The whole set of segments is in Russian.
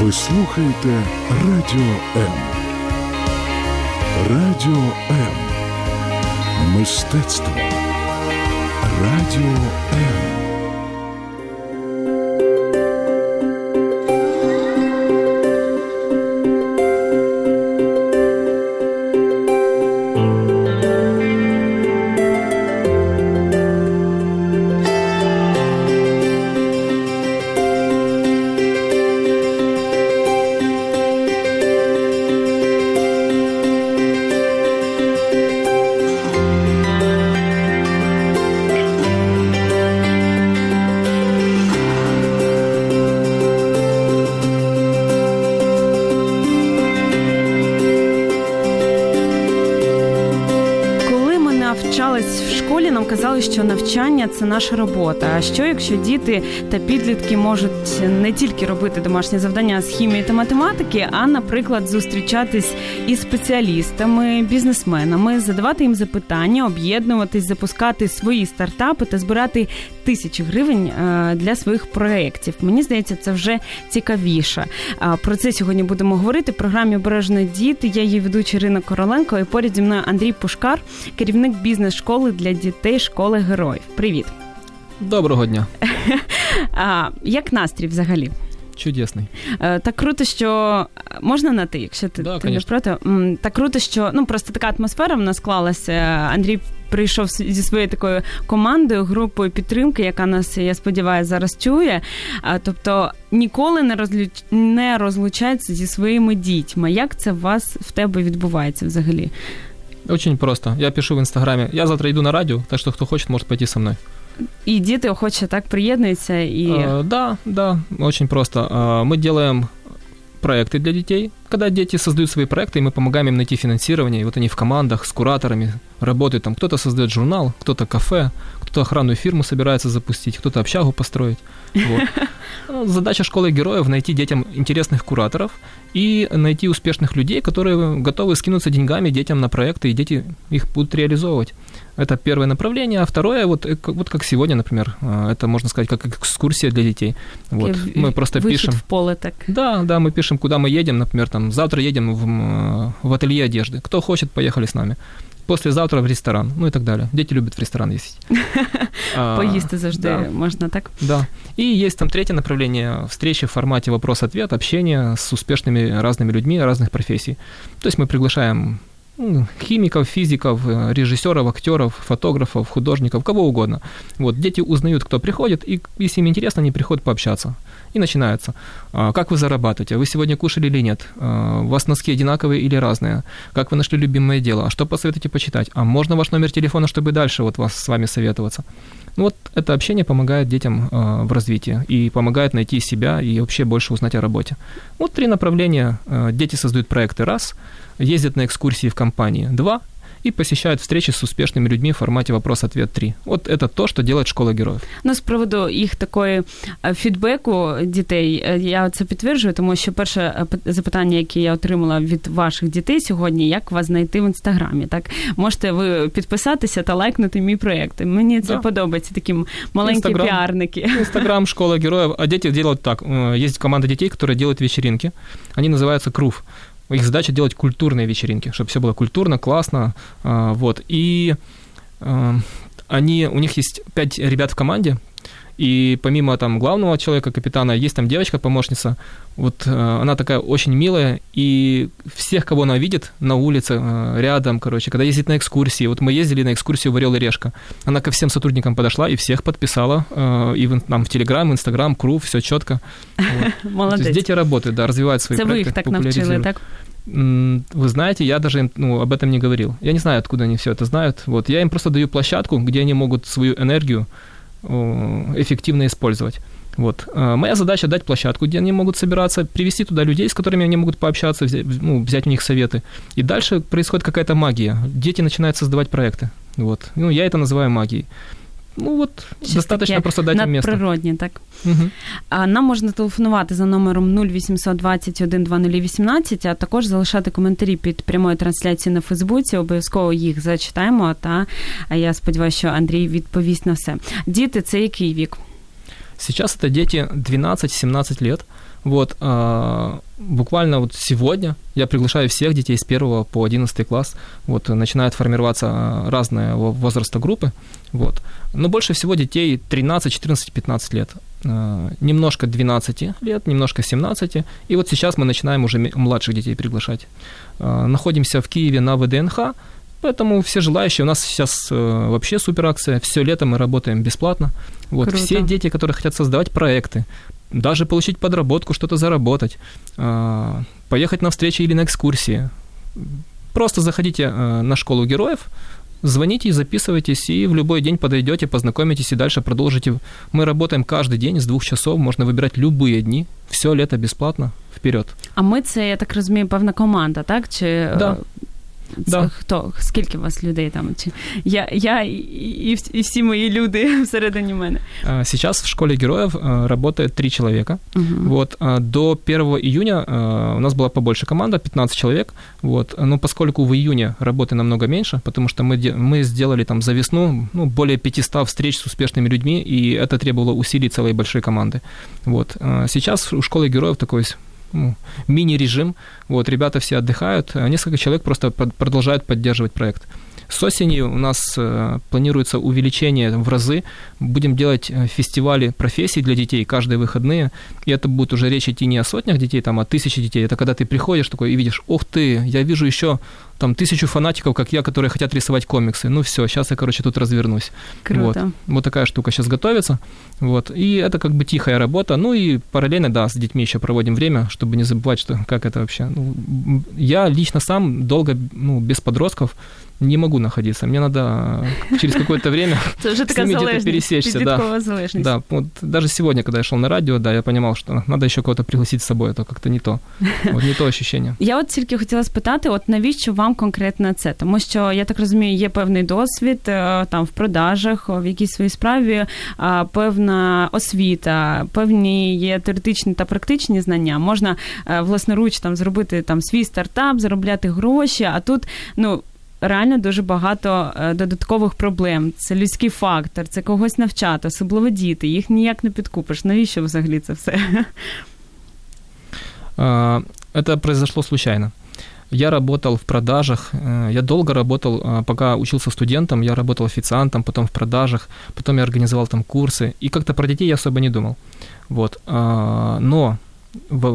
Ви слухаєте Радіо М. Радіо М. Мистецтво. Радіо М. навчання це наша робота. А що якщо діти та підлітки можуть не тільки робити домашні завдання з хімії та математики, а, наприклад, зустрічатись із спеціалістами, бізнесменами, задавати їм запитання, об'єднуватись, запускати свої стартапи та збирати тисячі гривень е, для своїх проєктів. Мені здається, це вже цікавіше. Про це сьогодні будемо говорити в програмі Обережно діти. Я її ведуча Ірина Короленко і поряд зі мною Андрій Пушкар, керівник бізнес-школи для дітей школи героїв. Привіт! Доброго дня. А, як настрій взагалі? Чудесний. Е, Так круто, що можна на ти, якщо ти, Да, ти не проти. Так круто, що ну просто така атмосфера в нас склалася. Андрій прийшов з- зі своєю такою командою, групою підтримки, яка нас, я сподіваюся, зараз чує. А, Тобто ніколи не розлюч... не розлучається зі своїми дітьми. Як це у вас в тебе відбувається взагалі? Очень просто. Я пишу в Инстаграме. Я завтра иду на радио, так что кто хочет, может пойти со мной. І діти охоче так приєднуються і. Э, да, да, очень просто. Э, мы делаем проекты для детей. Когда дети создают свои проекты, и мы помогаем им найти финансирование, и вот они в командах с кураторами работают. Там кто-то создает журнал, кто-то кафе, кто-то охранную фирму собирается запустить, кто-то общагу построить. Вот. Ну, Задача школы героев найти детям интересных кураторов и найти успешных людей, которые готовы скинуться деньгами детям на проекты, и дети их будут реализовывать. Это первое направление. А второе, вот, э, как- вот как сегодня, например, э, это можно сказать как экскурсия для детей. Вот. такий Мы просто пишем. в поле так. Да, да, мы пишем, куда мы едем, например, там, завтра едем в, в ателье одежды. Кто хочет, поехали с нами. Послезавтра в ресторан, ну и так далее. Дети любят в ресторан ездить. А, Поїсти завжди да. можна так. Да. И есть там третье направление встречи в формате вопрос-ответ, общение с успешными разными людьми разных профессий. То есть мы приглашаем ну, химиков, физиков, э, режиссеров, актеров, фотографов, художников, кого угодно. Вот, дети узнают, кто приходит, и если им интересно, они приходят пообщаться. И начинается. А, Как вы зарабатываете? Вы сегодня кушали или нет? А, У вас носки одинаковые или разные? Как вы нашли любимое дело? А что посоветуете почитать? А можно ваш номер телефона, чтобы дальше вот вас с вами советоваться? Ну вот это общение помогает детям э, в развитии и помогает найти себя и вообще больше узнать о работе. Вот три направления. Дети создают проекты раз, ездят на экскурсии в компании два и посещают встречи с успешными людьми в формате вопрос-ответ три. Вот это то, что делает школа героев. Ну, з приводу їх такої е, фідбеку дітей, е, я це підтверджую, тому що перше е, пи- запитання, яке я отримала від ваших дітей сьогодні, як вас знайти в інстаграмі. Так можете ви підписатися та лайкнути мій проєкт. Мені це Да. подобається, такі маленькі Інстаграм. піарники. Инстаграм школа героев. А дети делают так. Э, Есть команда детей, которые делают вечеринки. Они называются КРУФ. Их задача делать культурные вечеринки, чтобы все было культурно, классно. а, Вот. И э, они, у них есть пять ребят в команде, и помимо там главного человека, капитана, есть там девочка-помощница. Вот э, она такая очень милая, и всех, кого она видит на улице, э, рядом, короче, когда ездит на экскурсии. Вот мы ездили на экскурсию в Орел и Решка. Она ко всем сотрудникам подошла и всех подписала. э, и в, там в Телеграм, Инстаграм, Кру, все четко. Вот. То есть Молодець. дети работают, да, развивают свои Це проекты, їх так навчили, так? Вы знаете, я даже им, ну, об этом не говорил. Я не знаю, откуда они все это знают. Вот. Я им просто даю площадку, где они могут свою энергию эффективно использовать. Вот. А Моя задача дать площадку, где они могут собираться, привести туда людей, с которыми они могут пообщаться, взять, ну, взять у них советы. И дальше происходит какая-то магия. Дети начинают создавать проекты. Вот. Ну, я это называю магией. Ну от Щось достаточно таке просто дати місце. Природні, так? Угу. А нам можна телефонувати за номером 0820 12018, а також залишати коментарі під прямою трансляцією на Фейсбуці. Обов'язково їх зачитаємо. Та а я сподіваюся, що Андрій відповість на все. Діти, це який вік? Сейчас это дети 12-17 лет. Вот, а, буквально вот сегодня я приглашаю всех детей с 1 по 11 класс. Вот, начинают формироваться разные возраста группы. Вот. Но больше всего детей 13, 14, 15 лет. А, немножко 12 лет, немножко 17. И вот сейчас мы начинаем уже младших детей приглашать. А, находимся в Киеве на ВДНХ. Поэтому все желающие, у нас сейчас э, вообще супер акция, все лето мы работаем бесплатно. Вот, Круто. все дети, которые хотят создавать проекты, даже получить подработку, что-то заработать, а, поехать на встречи или на экскурсии. Просто заходите э, на школу героев, звоните, записывайтесь, и в любой день подойдете, познакомитесь и дальше продолжите. Мы работаем каждый день с двух часов, можно выбирать любые дни, все лето бесплатно, вперед. А ми це, я так розумію, певна команда, так? Чи да. Да. Хто? Скільки у вас людей там? Чи я я і, і, і всі мої люди всередині мене? Сейчас в школе героев работает три человека. Угу. Вот, до 1 июня у нас была побольше команда, 15 человек. Вот, но поскольку в июне работы намного меньше, потому что мы, мы сделали там за весну ну, более 500 встреч с успешными людьми, и это требовало усилий целой большой команды. Вот, сейчас у школы героев такой мини-режим. Вот, ребята все отдыхают, а несколько человек просто продолжают поддерживать проект. С осени у нас э, планируется увеличение в разы. Будем делать э, фестивали профессий для детей каждые выходные. И это будет уже речь идти не о сотнях детей, там, а о тысяче детей. Это когда ты приходишь такой и видишь, ух ты, я вижу еще там тысячу фанатиков, как я, которые хотят рисовать комиксы. Ну все, сейчас я, короче, тут развернусь. Круто. Вот, вот такая штука сейчас готовится. Вот. И это как бы тихая работа. Ну и параллельно, да, с детьми еще проводим время, чтобы не забывать, что как это вообще. Ну, я лично сам долго, ну, без подростков не могу находиться. Мне надо через какое-то время с ними где-то пересечься. Да. да, вот даже сегодня, когда я шел на радио, да, я понимал, что надо еще кого-то пригласить с собой, а то как-то не то. Вот не то ощущение. Я от тільки хотіла спитати, от навіщо вам конкретно це? Тому що я так розумію, є певний досвід там в продажах, в якійсь своїй справі, певна освіта, певні є теоретичні та практичні знання. Можна власноруч там зробити там свій стартап, заробляти гроші, а тут ну реально дуже багато додаткових проблем. Це людський фактор, це когось навчати, особливо діти. Їх ніяк не підкупиш. Навіщо взагалі це все? Это произошло случайно. Я работал в продажах, я долго работал, пока учился студентом, я работал официантом, потом в продажах, потом я организовал там курсы, и как-то про детей я особо не думал. Вот. Но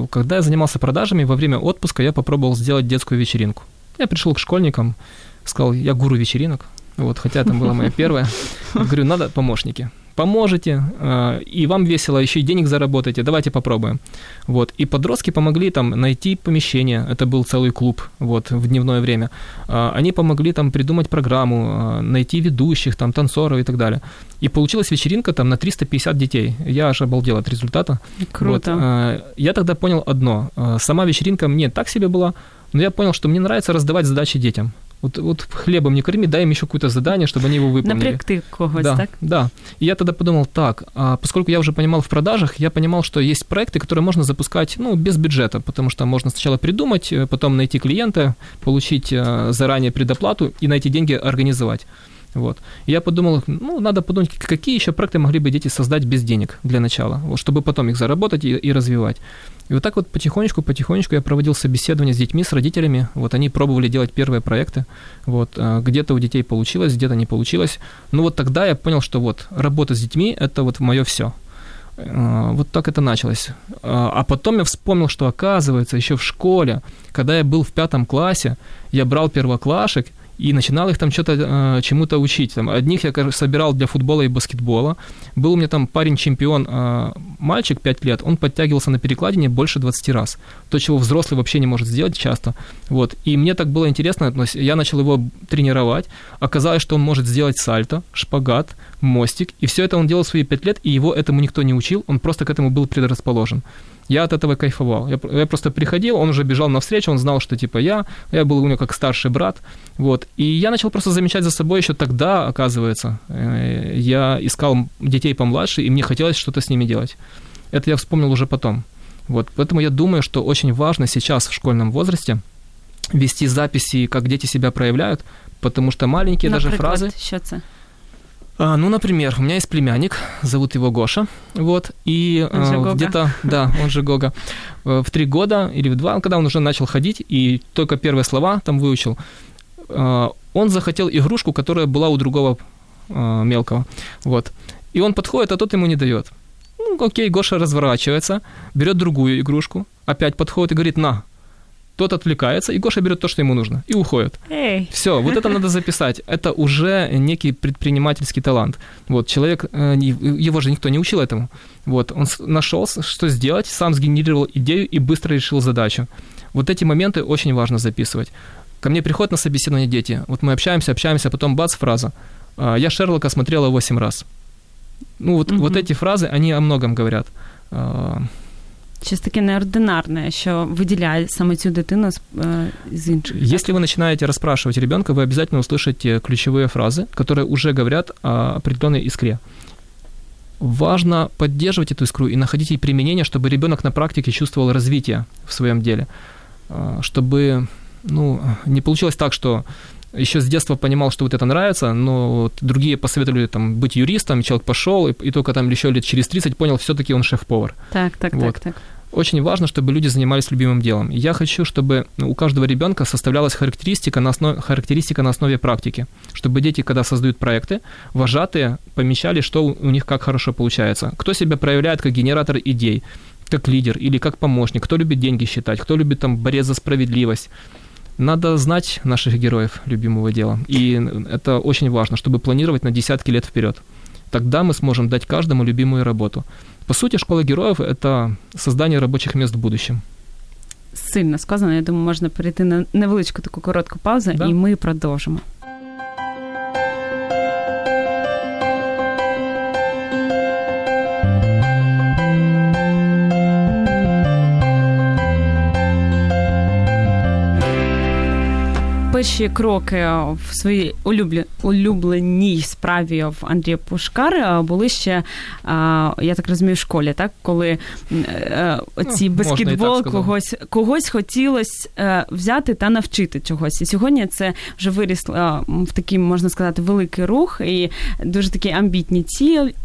когда я занимался продажами, во время отпуска я попробовал сделать детскую вечеринку. Я пришел к школьникам, сказал, я гуру вечеринок, вот, хотя это была моя первая. Говорю, надо помощники. Поможете, э, и вам весело, еще и денег заработаете, давайте попробуем. Вот. И подростки помогли там найти помещение, это был целый клуб вот, в дневное время. Э, они помогли там придумать программу, э, найти ведущих, там, танцоров и так далее. И получилась вечеринка там на 350 детей. Я аж обалдел от результата. Круто. Вот. Я тогда понял одно. Сама вечеринка мне так себе была, но я понял, что мне нравится раздавать задачи детям. Вот, вот хлебом не корми, дай им еще какое-то задание, чтобы они его выполнили. Напрягти когось, да, так? Да. И я тогда подумал, так, а поскольку я уже понимал в продажах, я понимал, что есть проекты, которые можно запускать, ну, без бюджета, потому что можно сначала придумать, э, потом найти клиента, получить э, заранее предоплату и на эти деньги организовать. Вот. Я подумал, ну, надо подумать, какие еще проекты могли бы дети создать без денег для начала, вот, чтобы потом их заработать и, и развивать. И вот так вот потихонечку, потихонечку я проводил собеседование с детьми, с родителями. Вот они пробовали делать первые проекты. Вот а, где-то у детей получилось, где-то не получилось. Но вот тогда я понял, что вот работа с детьми – это вот мое все. А, вот так это началось. А, а потом я вспомнил, что оказывается, еще в школе, когда я был в пятом классе, я брал первоклашек – и начинал их там что-то э, чему-то учить. Там, одних я собирал для футбола и баскетбола. Был у меня там парень-чемпион, э, мальчик 5 лет, он подтягивался на перекладине больше 20 раз. То, чего взрослый вообще не может сделать часто. Вот. И мне так было интересно, я начал его тренировать. Оказалось, что он может сделать сальто, шпагат, мостик. И все это он делал свои 5 лет, и его этому никто не учил, он просто к этому был предрасположен я от этого кайфовал. Я, я просто приходил, он уже бежал навстречу, он знал, что типа я, я был у него как старший брат, вот. И я начал просто замечать за собой еще тогда, оказывается, э, я искал детей помладше, и мне хотелось что-то с ними делать. Это я вспомнил уже потом. Вот. Поэтому я думаю, что очень важно сейчас в школьном возрасте вести записи, как дети себя проявляют, потому что маленькие Например, даже фразы... Що це? А, ну, например, у меня есть племянник, зовут его Гоша, вот, и а, где-то, да, он же Гога, э, в три года или в два, когда он уже начал ходить и только первые слова там выучил, а, он захотел игрушку, которая была у другого мелкого, вот, и он подходит, а тот ему не дает. Ну, окей, Гоша разворачивается, берет другую игрушку, опять подходит и говорит, на, тот отвлекается, и Гоша берет то, что ему нужно, и уходит. Ей. Все, вот это надо записать. Это уже некий предпринимательский талант. Вот человек, э, его же никто не учил этому. Вот он нашел, что сделать, сам сгенерировал идею и быстро решил задачу. Вот эти моменты очень важно записывать. Ко мне приходят на собеседование дети. Вот мы общаемся, общаемся, а потом бац, фраза. А, Я Шерлока смотрела 8 раз. Ну, вот, вот Мгм. эти фразы, они о многом говорят А, Щось таке неординарне, що виділяє саме цю дитину з, е, з інших. Если вы начинаете расспрашивать ребенка, вы обязательно услышите ключевые фразы, которые уже говорят о определенной искре. Важно поддерживать эту искру и находить ей применение, чтобы ребенок на практике чувствовал развитие в своем деле. А, Чтобы ну, не получилось так, что еще с детства понимал, что вот это нравится, но вот другие посоветовали там, быть юристом, человек пошел, и, и только там еще лет через 30 понял, все-таки он шеф-повар. Так, так, Вот. так, так. Очень важно, чтобы люди занимались любимым делом. Я хочу, чтобы ну, у каждого ребенка составлялась характеристика на, основе, характеристика на основе практики, чтобы дети, когда создают проекты, вожатые помечали, что у них как хорошо получается. Кто себя проявляет как генератор идей, как лидер или как помощник, кто любит деньги считать, кто любит там борец за справедливость. Надо знать наших героев любимого дела. И это очень важно, чтобы планировать на десятки лет вперед. Тогда мы сможем дать каждому любимую работу. По сути, школа героев – это создание рабочих мест в будущем. Сильно сказано. Я думаю, можна перейти на невеличку таку коротку паузу, Да. і ми продовжимо. Перші кроки в своїй улюбленій справі в Андрія Пушкара були ще, я так розумію, в школі, так? Коли м, е, Ну, так баскетбол когось, когось хотілося е, взяти та навчити чогось. І сьогодні це вже вирісло е, в такий, можна сказати, великий рух, і дуже такі амбітні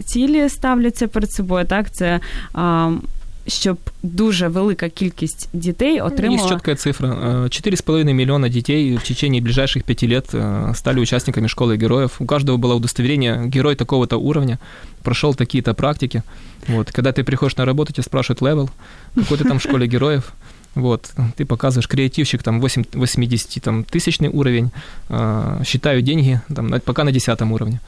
цілі, ставляться перед собою. Так, це щоб дуже велика кількість дітей Есть отримала. четкая цифра. Э, 4,5 миллиона детей в течение ближайших пяти лет э, стали участниками школы героев. У каждого было удостоверение герой такого-то уровня, прошел такие-то практики. Вот. Когда ты приходишь на работу, тебя спрашивают левел, какой ты там в школе героев. Вот, ты показываешь креативщик, там 8, 80 там, тысячный уровень, э, считаю деньги, там, на- пока на 10 уровне.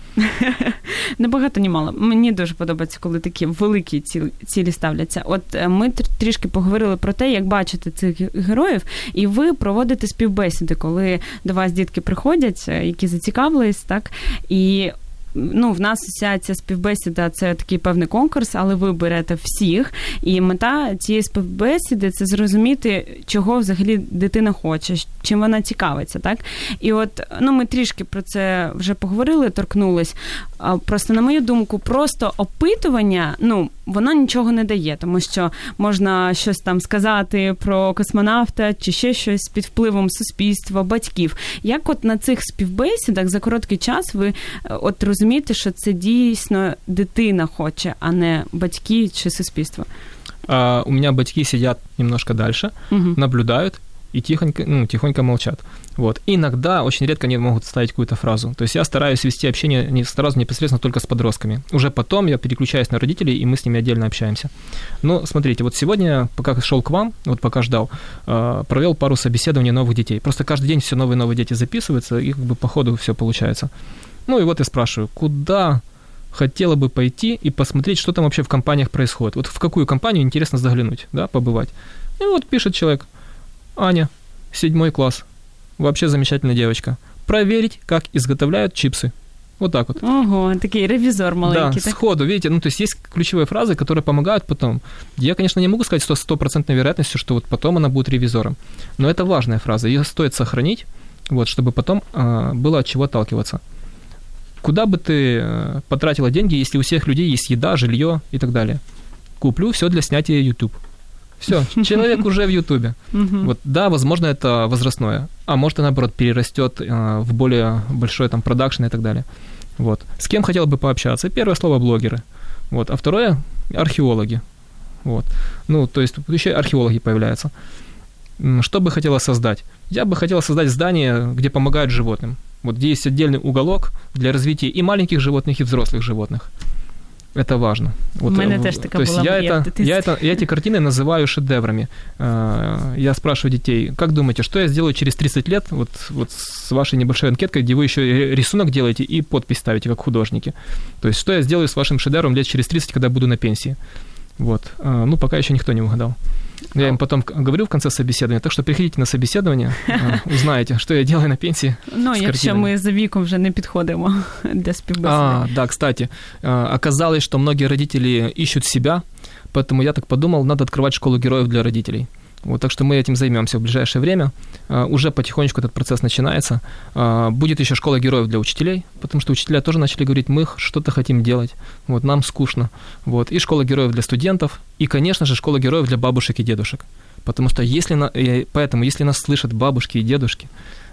Не багато, ні мало. Мені дуже подобається, коли такі великі цілі, ставляться. От е, ми тр- трішки поговорили про те, як бачити цих героїв, і ви проводите співбесіди, коли до вас дітки приходять, е, які зацікавились, так і. Ну, в нас вся ця співбесіда це такий певний конкурс, але ви берете всіх. І мета цієї співбесіди це зрозуміти, чого взагалі дитина хоче, чим вона цікавиться, так? І от ну ми трішки про це вже поговорили, торкнулись. Просто на мою думку, просто опитування, ну воно нічого не дає, тому що можна щось там сказати про космонавта чи ще щось під впливом суспільства, батьків. Як от на цих співбесідах за короткий час ви е, от розумієте, що це дійсно дитина хоче, а не батьки чи суспільство? А у меня батьки сидят немножко дальше, Угу. наблюдают и тихонько, ну, тихонько молчат. Вот. И иногда, очень редко они могут ставить какую-то фразу. То есть я стараюсь вести общение не сразу непосредственно только с подростками. Уже потом я переключаюсь на родителей, и мы с ними отдельно общаемся. Но смотрите, вот сегодня, пока шел к вам, вот пока ждал, э, провел пару собеседований новых детей. Просто каждый день все новые новые дети записываются, и как бы по ходу все получается. Ну и вот я спрашиваю, куда хотела бы пойти и посмотреть, что там вообще в компаниях происходит. Вот в какую компанию интересно заглянуть, да, побывать. И вот пишет человек, Аня, седьмой класс, вообще замечательная девочка. Проверить, как изготовляют чипсы. Вот так вот. Ого, такий ревізор маленький. да, так? сходу, видите, ну, то есть есть ключевые фразы, которые помогают потом. Я, конечно, не могу сказать что стопроцентной вероятностью, что вот потом она будет ревизором, но это важная фраза, ее стоит сохранить, вот, чтобы потом а, было от чего отталкиваться. Куда бы ты э, потратила деньги, если у всех людей есть еда, жилье и так далее? Куплю все для снятия YouTube. Все, человек уже в Ютубе. Вот, да, возможно, это возрастное, а может, и наоборот, перерастет э, в более большой там продакшн и так далее. Вот. С кем хотел бы пообщаться? Первое слово блогеры. Вот. А второе археологи. Вот. Ну, то есть еще археологи появляются. Что бы хотела создать? Я бы хотел создать здание, где помогают животным. Вот где есть отдельный уголок для развития и маленьких животных, и взрослых животных. Это важно. Вот, У мене теж така то есть була я, мрія это, я, это, я эти картины называю шедеврами. Э, Я спрашиваю детей, как думаете, что я сделаю через 30 лет вот, вот с вашей небольшой анкеткой, где вы еще и рисунок делаете и подпись ставите, как художники? То есть что я сделаю с вашим шедевром лет через 30, когда буду на пенсии? Вот. Э, Ну, пока еще никто не угадал. Я им потом к- говорю в конце собеседования, так что приходите на собеседование, э, узнаете, что я делаю на пенсии. Ну, з якщо картинами. ми за віком вже не підходимо для співбесіди. А, да, кстати, э, оказалось, что многие родители ищут себя, поэтому я так подумал, надо открывать школу героев для родителей. Вот, так что мы этим займемся в ближайшее время. А, Уже потихонечку этот процесс начинается. А, Будет еще школа героев для учителей, потому что учителя тоже начали говорить, мы что-то хотим делать, вот, нам скучно. Вот, и школа героев для студентов, и, конечно же, школа героев для бабушек и дедушек. Потому что если, на, э, поэтому, если нас слышат бабушки и дедушки,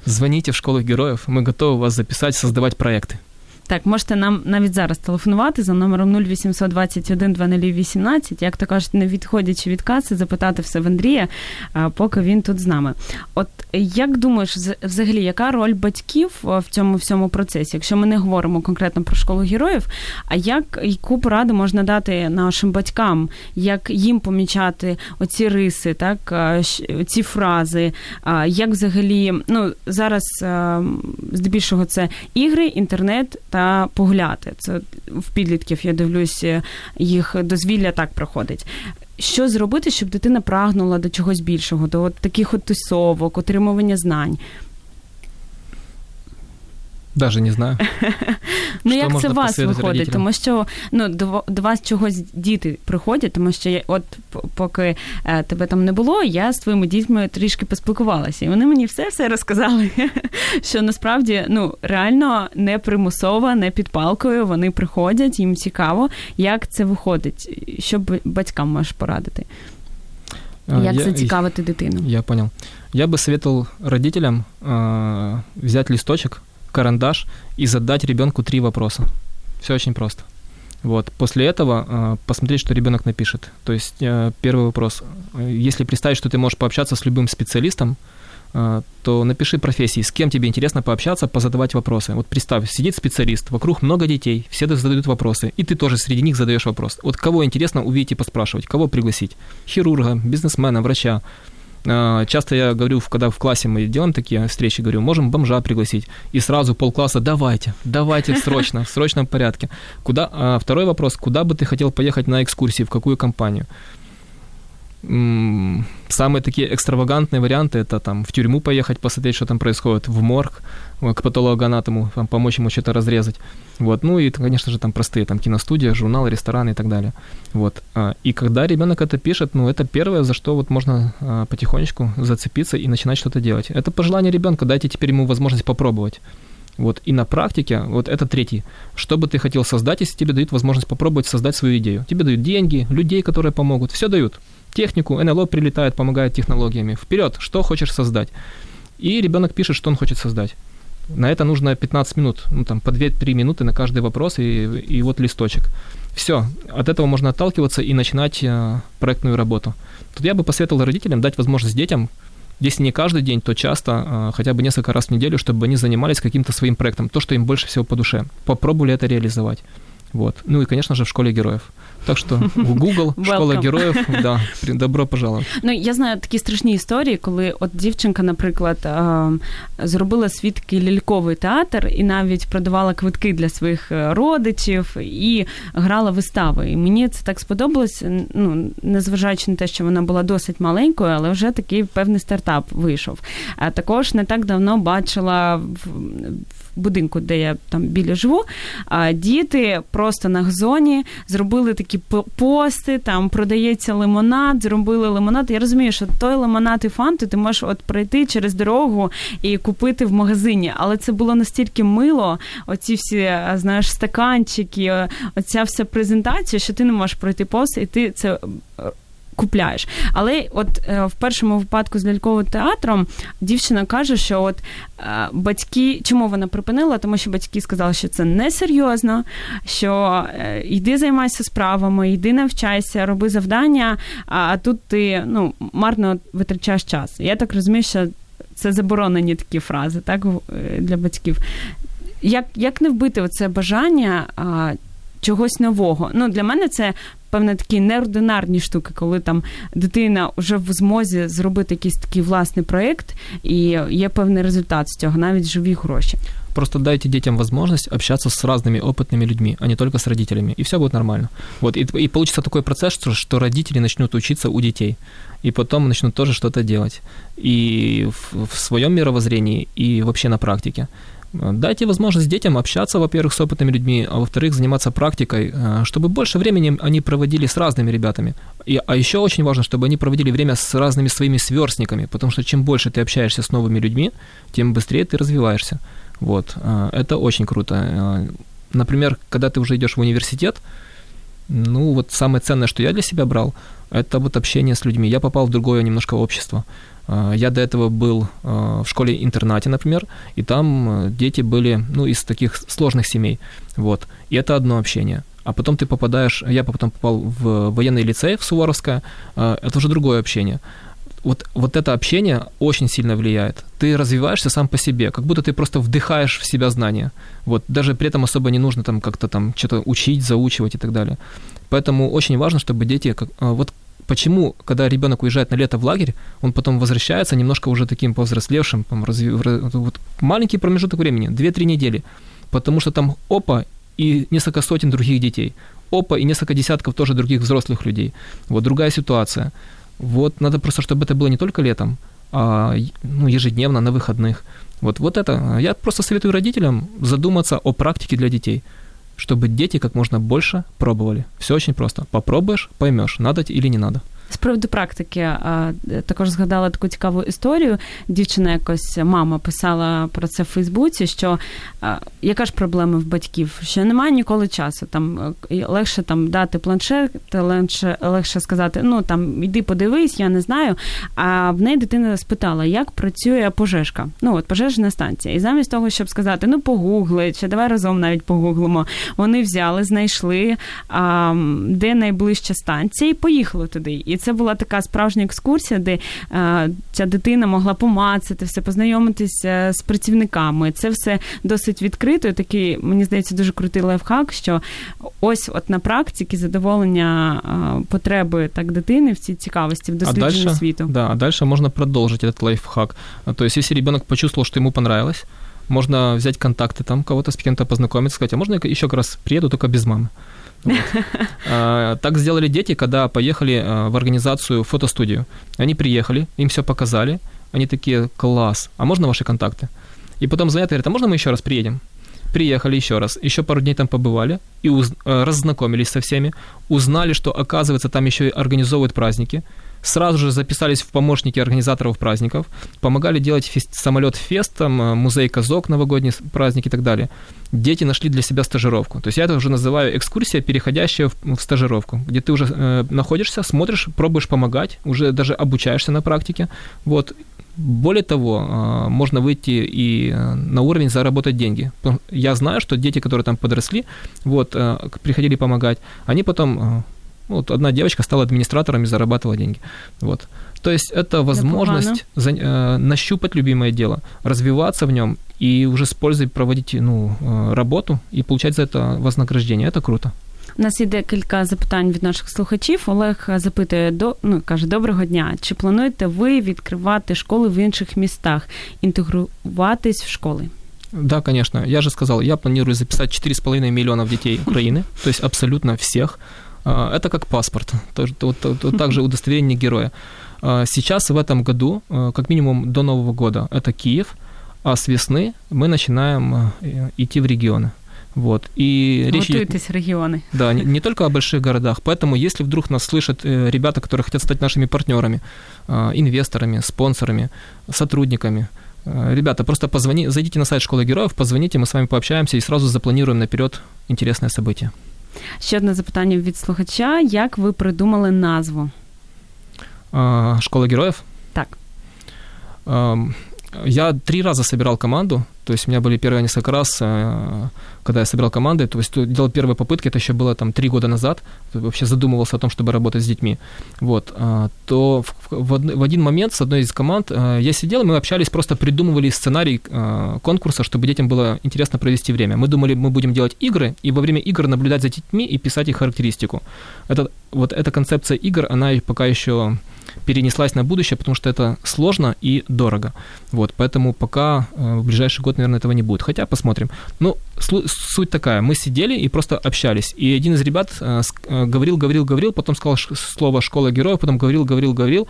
звоните в школу героев, мы готовы вас записать, создавать проекты. Так, можете нам навіть зараз телефонувати за номером 0800 21 2018, як то кажуть, не відходячи від каси, запитати все в Андрія, поки він тут з нами. От як думаєш, взагалі, яка роль батьків в цьому всьому процесі? Якщо ми не говоримо конкретно про школу героїв, а як яку пораду можна дати нашим батькам, як їм помічати оці риси, так ці фрази, як взагалі, ну зараз здебільшого це ігри, інтернет та погуляти. Це в підлітків я дивлюся, їх дозвілля так проходить. Що зробити, щоб дитина прагнула до чогось більшого, до от таких от тусовок, отримування знань? Даже не знаю. Ну як це вас виходить? Тому що ну до, вас чогось діти приходять, тому що я, от поки е, тебе там не було, я з твоїми дітьми трішки поспілкувалася, і вони мені все все розказали. що насправді ну реально не примусово, не під палкою. Вони приходять, їм цікаво, як це виходить. Що батькам можеш порадити? Як я- зацікавити дитину? Я понял. Я бы советовал родителям э, взять листочек, карандаш и задать ребенку три вопроса. Все очень просто. Вот. После этого э, посмотреть, что ребенок напишет. То есть э, первый вопрос. Если представить, что ты можешь пообщаться с любым специалистом, э, то напиши профессии, с кем тебе интересно пообщаться, позадавать вопросы. Вот представь, сидит специалист, вокруг много детей, все задают вопросы, и ты тоже среди них задаешь вопрос. Вот кого интересно увидеть и поспрашивать, кого пригласить? Хирурга, бизнесмена, врача. Э, Часто я говорю, когда в классе мы делаем такие встречи, говорю, можем бомжа пригласить. И сразу полкласса, давайте, давайте срочно, в срочном порядке. Куда, а, второй вопрос, куда бы ты хотел поехать на экскурсии, в какую компанию? Самые такие экстравагантные варианты это там в тюрьму поехать, посмотреть, что там происходит, в морг, э, к патологоанатому, там, помочь ему что-то разрезать. Вот. Ну и, конечно же, там простые, там киностудия, журнал, рестораны и так далее. Вот. А, И когда ребенок это пишет, ну это первое, за что вот можно а, потихонечку зацепиться и начинать что-то делать. Это пожелание ребенка, дайте теперь ему возможность попробовать. Вот. И на практике, вот это третий, что бы ты хотел создать, если тебе дают возможность попробовать создать свою идею. Тебе дают деньги, людей, которые помогут, все дают. Технику, НЛО прилетает, помогает технологиями. Вперед, что хочешь создать. И ребенок пишет, что он хочет создать. На это нужно 15 минут, ну там по 2-3 минуты на каждый вопрос и, и вот листочек. Все, от этого можно отталкиваться и начинать э, проектную работу. Тут я бы посоветовал родителям дать возможность детям, если не каждый день, то часто, э, хотя бы несколько раз в неделю, чтобы они занимались каким-то своим проектом, то, что им больше всего по душе. Попробовали это реализовать. Вот. Ну и, конечно же, в школе героев. Так что в Google, школа героев, да, добро пожаловать. Ну я знаю такі страшні історії, коли от дівчинка, наприклад, зробила свій такий ляльковий театр і навіть продавала квитки для своїх е, родичів і грала вистави. І мені це так сподобалось. Ну незважаючи на те, що вона була досить маленькою, але вже такий певний стартап вийшов. А також не так давно бачила в. Будинку, де я там біля живу, а діти просто на газоні зробили такі по- пости, там продається лимонад, зробили лимонад. Я розумію, що той лимонад і фанту ти можеш от пройти через дорогу і купити в магазині. Але це було настільки мило, оці всі, знаєш, стаканчики, оця вся презентація, що ти не можеш пройти повз, і ти це. Купляєш. Але от е, в першому випадку з ляльковим театром дівчина каже, що от е, батьки, чому вона припинила? Тому що батьки сказали, що це несерйозно, що е, йди займайся справами, йди навчайся, роби завдання, а тут ти ну, марно витрачаєш час. Я так розумію, що це заборонені такі фрази так, для батьків. Як як не вбити оце бажання а, чогось нового? Ну, Для мене це певне такі неординарні штуки, коли там дитина вже в змозі зробити якийсь такий власний проєкт, і є певний результат з цього, навіть живі гроші. Просто дайте детям возможность общаться с разными опытными людьми, а не только с родителями, и все будет нормально. Вот, и, и получится такой процесс, что, что родители начнут учиться у детей, и потом начнут тоже что-то делать. И в, в своем мировоззрении, и вообще на практике. Дайте возможность детям общаться, во-первых, с опытными людьми, а во-вторых, заниматься практикой, э, чтобы больше времени они проводили с разными ребятами. И, а еще очень важно, чтобы они проводили время с разными своими сверстниками, потому что чем больше ты общаешься с новыми людьми, тем быстрее ты развиваешься. Вот, э, это очень круто. Э, например, когда ты уже идешь в университет, ну вот самое ценное, что я для себя брал, это вот общение с людьми. Я попал в другое немножко общество. Э, я до этого был в школе-интернате, например, и там дети были, ну, из таких сложных семей, вот. И это одно общение. А потом ты попадаешь, я потом попал в военный лицей в Суворовское, это уже другое общение вот, вот это общение очень сильно влияет. Ты развиваешься сам по себе, как будто ты просто вдыхаешь в себя знания. Вот, даже при этом особо не нужно там как-то там что-то учить, заучивать и так далее. Поэтому очень важно, чтобы дети, вот почему, когда ребенок уезжает на лето в лагерь, он потом возвращается немножко уже таким повзрослевшим, там, вот, маленький промежуток времени, 2-3 недели, потому что там опа и несколько сотен других детей, опа и несколько десятков тоже других взрослых людей. Вот другая ситуация. Вот надо просто, чтобы это было не только летом, а ну, ежедневно, на выходных. Вот, вот это. Я просто советую родителям задуматься о практике для детей, чтобы дети как можно больше пробовали. Все очень просто. Попробуешь, поймешь, надо или не надо. З приводу практики, також згадала таку цікаву історію. Дівчина якось мама писала про це в Фейсбуці. Що яка ж проблема в батьків? Що немає ніколи часу. Там легше там дати планшет, легше легше сказати, ну там іди подивись, я не знаю. А в неї дитина спитала, як працює пожежка. Ну от пожежна станція. І замість того, щоб сказати, ну погугли, чи давай разом навіть погуглимо. Вони взяли, знайшли, де найближча станція, і поїхали туди. І це була така справжня екскурсія, де е, ця дитина могла помацати все, познайомитися з працівниками. Це все досить відкрито. і Такий, мені здається, дуже крутий лайфхак, що ось от на практиці задоволення е, потреби так дитини в цій цікавості, в дослідженні а дальше, світу. Да, а дальше можно продолжить этот лайфхак. То есть, если ребенок почувствовал, что ему понравилось, можно взять контакты там, кого-то с кем-то познакомиться, сказать, а можно я еще как раз приеду, только без мамы. Вот. А, так сделали дети, когда поехали а, в организацию фотостудию. Они приехали, им все показали, они такие, класс, а можно ваши контакты? И потом звонят и говорят, а можно мы еще раз приедем? Приехали еще раз, еще пару дней там побывали и уз... А, раззнакомились со всеми, узнали, что, оказывается, там еще и организовывают праздники, сразу же записались в помощники организаторов праздников, помогали делать фест, самолет фест, там, э, музей казок, новогодний праздник и так далее. Дети нашли для себя стажировку. То есть я это уже называю экскурсия, переходящая в, в стажировку, где ты уже э, находишься, смотришь, пробуешь помогать, уже даже обучаешься на практике. Вот. Более того, э, можно выйти и э, на уровень заработать деньги. Я знаю, что дети, которые там подросли, вот, приходили помогать, они потом вот одна девочка стала администратором и зарабатывала деньги. Вот. То есть это возможность за, э, нащупать любимое дело, развиваться в нем и уже с пользой проводить ну, э, работу и получать за это вознаграждение. Это круто. У нас є декілька запитань від наших слухачів. Олег запитує до ну каже: Доброго дня. Чи плануєте ви відкривати школи в інших містах, інтегруватись в школи? Да, конечно. Я же сказал, я планирую записать 4,5 миллионов детей Украины, то есть абсолютно всех. А, это как паспорт, также удостоверение героя. А, сейчас в этом году, а, как минимум до Нового года, это Киев, а с весны мы начинаем идти в регионы. Вот. И речь идет, регионы. Да, не, не только о больших городах. Поэтому, если вдруг нас слышат э, ребята, которые хотят стать нашими партнерами, инвесторами, спонсорами, сотрудниками, э, ребята, просто позвони, зайдите на сайт Школы Героев, позвоните, мы с вами пообщаемся и сразу запланируем наперед интересное событие. Ще одне запитання від слухача: як ви придумали назву? А, Школа героев? Так. Я три раза собирал команду, то есть у меня были первые несколько раз, э, когда я собирал команды, то есть делал первые попытки, это еще было там три года назад, вообще задумывался о том, чтобы работать с детьми, вот, а, то в, в, од- в один момент с одной из команд э, я сидел, мы общались, просто придумывали сценарий э, конкурса, чтобы детям было интересно провести время. Мы думали, мы будем делать игры, и во время игр наблюдать за детьми и писать их характеристику. Это, вот эта концепция игр, она пока еще перенеслась на будущее, потому что это сложно и дорого. Вот, поэтому пока э, в ближайший год, наверное, этого не будет. Хотя посмотрим. Ну, суть такая. Мы сидели и просто общались. И один из ребят э, э, говорил, говорил, говорил, потом сказал слово «школа героев», потом говорил, говорил, говорил.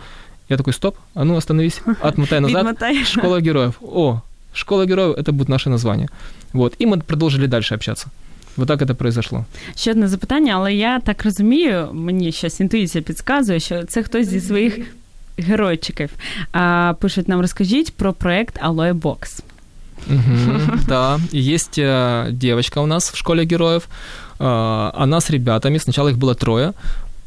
Я такой, стоп, а ну остановись, отмотай назад. Школа героев. О, школа героев, это будет наше название. Вот, и мы продолжили дальше общаться. Вот так это произошло. Ще одне запитання, але я так розумію, мені щось інтуїція підказує, що це хтось зі своїх геройчиків. А, пишуть нам, розкажіть про проект Aloe Box. Мгм, Да, есть э, девочка у нас в школе героев. Э, Она с ребятами, сначала их было трое,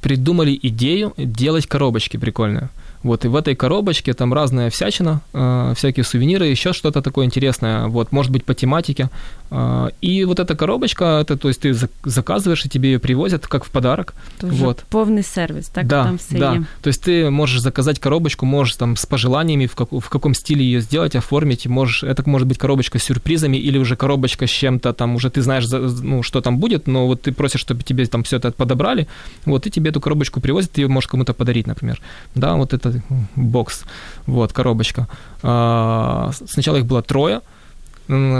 придумали идею делать коробочки прикольные. Вот, и в этой коробочке там разная всячина, э, всякие сувениры, еще что-то такое интересное, вот, может быть, по тематике. Э, И вот эта коробочка, это, то есть ты зак- заказываешь, и тебе ее привозят как в подарок. То вже Вот. повний сервіс, так? да, Там все да. є. То есть ты можешь заказать коробочку, можешь там с пожеланиями, в, как, в каком стиле ее сделать, оформить. Можешь, это может быть коробочка с сюрпризами или уже коробочка с чем-то там, уже ты знаешь, ну, что там будет, но вот ты просишь, чтобы тебе там все это подобрали, вот, и тебе эту коробочку привозят, ты ее можешь кому-то подарить, например. Да, вот это м, бокс, вот, коробочка. А, сначала их было трое,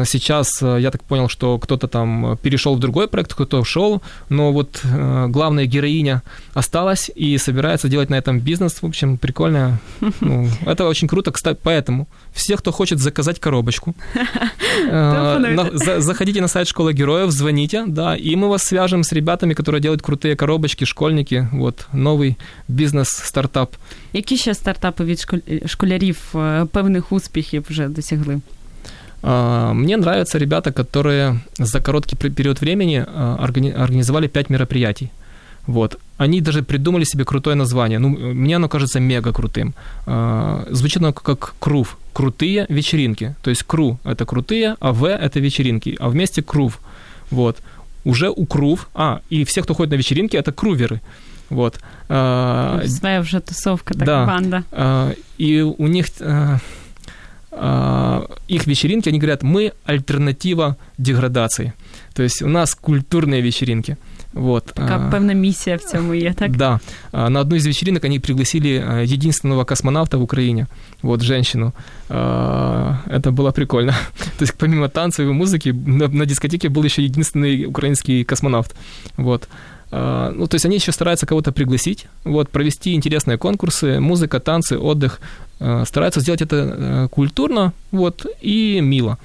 Сейчас э, я так понял, что кто-то там э, перешел в другой проект, кто-то ушел, но вот э, главная героиня осталась и собирается делать на этом бизнес. В общем, прикольно. Ну, это очень круто. Кстати, поэтому все, кто хочет заказать коробочку, э, Телефонуйте. на- за- заходите на сайт Школы Героев, звоните, да, и мы вас свяжем с ребятами, которые делают крутые коробочки, школьники. Вот новый бизнес-стартап. Які ще стартапи від школь- школярів е, певних успіхів вже досягли? А, Мне нравятся ребята, которые за короткий пер- период времени а, органи- организовали 5 мероприятий. Вот. Они даже придумали себе крутое название. Ну, мне оно кажется мега крутым. А, Звучит оно как крув. Крутые вечеринки. То есть кру – это крутые, а В – это вечеринки. А вместе крув. Вот. Уже у крув, а, и все, кто ходит на вечеринки, это круверы. Вот. Своя вже тусовка, так, да. банда. И у них их вечеринки, они говорят, мы альтернатива деградации. То есть у нас культурные вечеринки. Вот. Така а, певна місія в цьому є, так? Да. А, На одну из вечеринок они пригласили а, единственного космонавта в Украине, вот, женщину. А, Это было прикольно. То есть помимо танцев и музыки на, на дискотеке был еще единственный украинский космонавт. Вот. А, Ну, то есть они еще стараются кого-то пригласить, вот, провести интересные конкурсы, музыка, танцы, отдых. А, Стараются сделать это э, культурно, вот, и мило.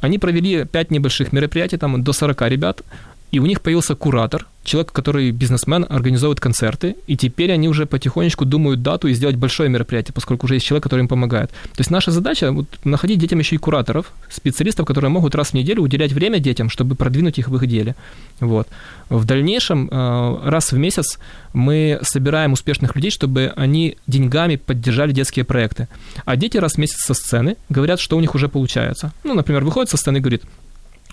Они провели пять небольших мероприятий, там до 40 ребят, и у них появился куратор, человек, который бизнесмен, организовывает концерты, и теперь они уже потихонечку думают дату и сделать большое мероприятие, поскольку уже есть человек, который им помогает. То есть наша задача вот, находить детям еще и кураторов, специалистов, которые могут раз в неделю уделять время детям, чтобы продвинуть их в их деле. Вот. В дальнейшем э, раз в месяц мы собираем успешных людей, чтобы они деньгами поддержали детские проекты. А дети раз в месяц со сцены говорят, что у них уже получается. Ну, например, выходит со сцены и говорит,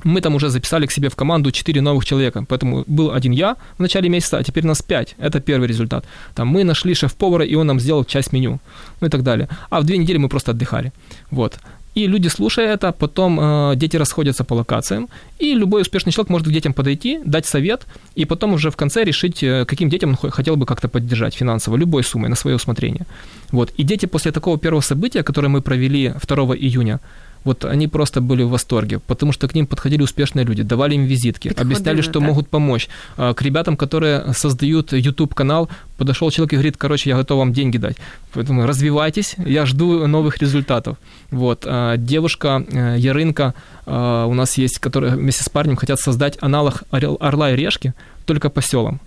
мы там уже записали к себе в команду 4 новых человека, поэтому был один я в начале месяца, а теперь нас 5. Это первый результат. Там мы нашли шеф-повара, и он нам сделал часть меню, ну и так далее. А в две недели мы просто отдыхали. Вот. И люди, слушая это, потом э, дети расходятся по локациям, и любой успешный человек может к детям подойти, дать совет, и потом уже в конце решить, э, каким детям он хо- хотел бы как-то поддержать финансово, любой суммой, на свое усмотрение. Вот. И дети после такого первого события, которое мы провели 2 июня, вот они просто были в восторге, потому что к ним подходили успешные люди, давали им визитки, Подходили, объясняли, что так. могут помочь. А, К ребятам, которые создают YouTube-канал, подошел человек и говорит, короче, я готов вам деньги дать. Поэтому развивайтесь, я жду новых результатов. Вот. А, Девушка э, Ярынка а, у нас есть, которая вместе с парнем хотят создать аналог «Орел- «Орла и решки», только по селам.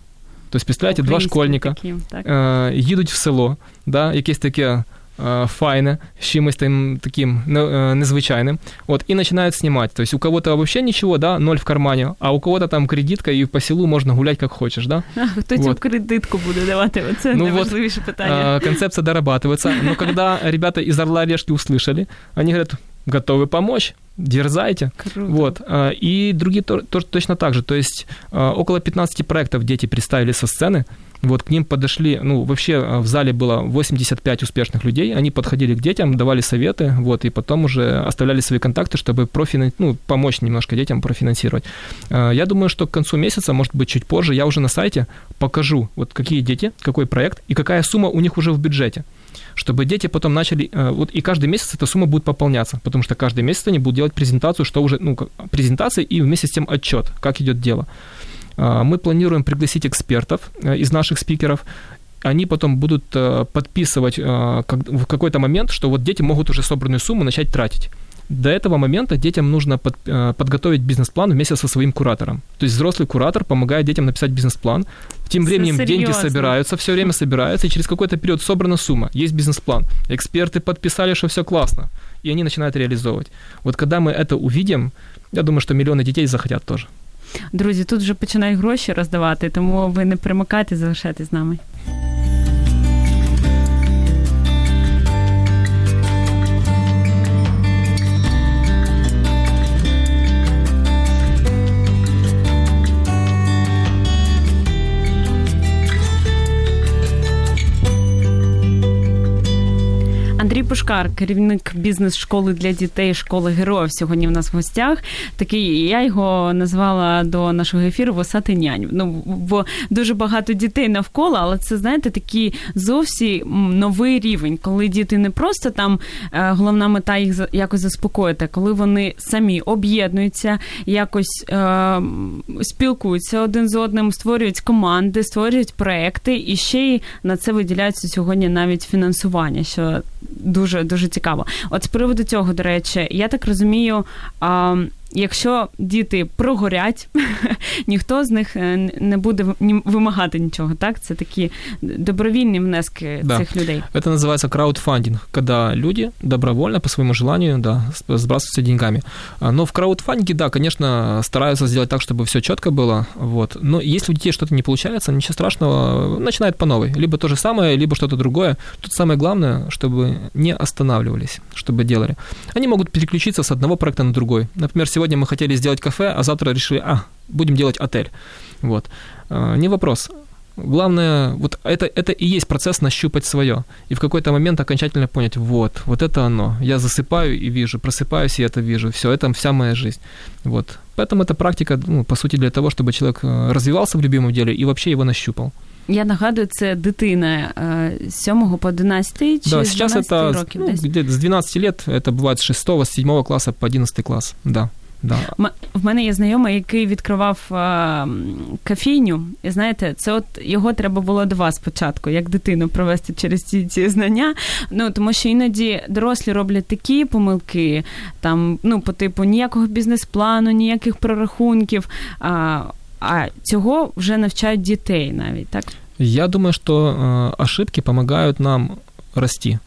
То есть, представляете, два Українські школьника такі, так. е, їдуть в село, да, якесь таке э, файне, з чимось там таким э, незвичайним, вот, и начинают снимать. То есть у кого-то вообще ничего, да, ноль в кармане, а у кого-то там кредитка, и по селу можно гулять как хочешь, да. А хто цю Вот. кредитку буде давати? Оце Ну, найважливіше питання. А, концепция дорабатывается. Но когда ребята из Орла Решки услышали, они говорят, готовы помочь, дерзайте. Круто. Вот. И другие то- тоже точно так же. То есть около 15 проектов дети представили со сцены. Вот к ним подошли, ну, вообще а, в зале было 85 успешных людей, они подходили к детям, давали советы, вот, и потом уже оставляли свои контакты, чтобы профинан... ну, помочь немножко детям профинансировать. А, Я думаю, что к концу месяца, может быть, чуть позже, я уже на сайте покажу, вот какие дети, какой проект и какая сумма у них уже в бюджете чтобы дети потом начали, э, вот и каждый месяц эта сумма будет пополняться, потому что каждый месяц они будут делать презентацию, что уже, ну, презентации и вместе с тем отчет, как идет дело. А, Мы планируем пригласить экспертов э, из наших спикеров, они потом будут э, подписывать э, в какой-то момент, что вот дети могут уже собранную сумму начать тратить. До этого момента детям нужно под- подготовить бизнес-план вместе со своим куратором. То есть взрослый куратор помогает детям написать бизнес-план. Тем временем деньги серьёзно. собираются, все время собираются, и через какой-то период собрана сумма, есть бизнес-план. Эксперты подписали, что все классно, и они начинают реализовывать. Вот когда мы это увидим, я думаю, что миллионы детей захотят тоже. Друзі, тут вже починають гроші роздавати, тому ви не примикайте, залишайтесь з нами. Пушкар, керівник бізнес-школи для дітей, школи героїв. Сьогодні в нас в гостях. Такий я його назвала до нашого ефіру Восати нянь. Ну бо дуже багато дітей навколо, але це знаєте такий зовсім новий рівень, коли діти не просто там е, головна мета їх якось заспокоїти, коли вони самі об'єднуються, якось е, спілкуються один з одним, створюють команди, створюють проекти, і ще й на це виділяється сьогодні навіть фінансування, що дуже дуже цікаво. От з приводу цього, до речі, я так розумію. А, Якщо діти прогорять, ніхто з них е, не буде ні- вимагати нічого. Так, це такі добровільні внески Да. цих людей. Это называется краудфандинг, когда люди добровольно, по своему желанию, да, сп- сбрасываются деньгами. А, Но в краудфандинге, да, конечно, стараются сделать так, чтобы все четко было. Вот. Но если у детей что-то не получается, ничего страшного, начинают по новой. Либо то же самое, либо что-то другое. Тут самое главное, чтобы не останавливались, чтобы делали. Они могут переключиться с одного проекта на другой. Например, сегодня мы хотели сделать кафе, а завтра решили, а, будем делать отель. Вот. А, Не вопрос. Главное, вот это, это и есть процесс нащупать свое. И в какой-то момент окончательно понять, вот, вот это оно. Я засыпаю и вижу, просыпаюсь и это вижу. Все, это вся моя жизнь. Вот. Поэтому эта практика, ну, по сути, для того, чтобы человек э, развивался в любимом деле и вообще его нащупал. Я нагадую, це дитина з 7 по 11 чи да, з сейчас 12 это років ну, десь. с 12 лет, это бывает с 6 с 7 класса по 11 класс. Да, да. В мене є знайомий, який відкривав е, м, кафейню, і знаєте, це от його треба було до вас спочатку, як дитину провести через ці, ці знання. Ну тому що іноді дорослі роблять такі помилки, там ну по типу ніякого бізнес-плану, ніяких прорахунків. А, а цього вже навчають дітей навіть так. Я думаю, что э, ошибки помогают нам расти.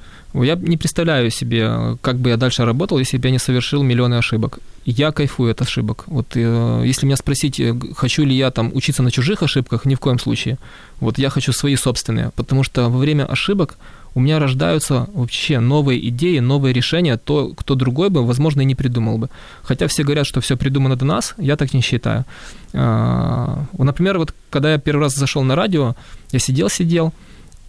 Я не представляю себе, как бы я дальше работал, если бы я не совершил миллионы ошибок. Я кайфую от ошибок. Вот э, если меня спросить, э, хочу ли я там учиться на чужих ошибках, ни в коем случае. Вот я хочу свои собственные, потому что во время ошибок у меня рождаются вообще новые идеи, новые решения, то, кто другой бы, возможно, и не придумал бы. Хотя все говорят, что все придумано до нас, я так не считаю. А, Например, вот когда я первый раз зашел на радио, я сидел-сидел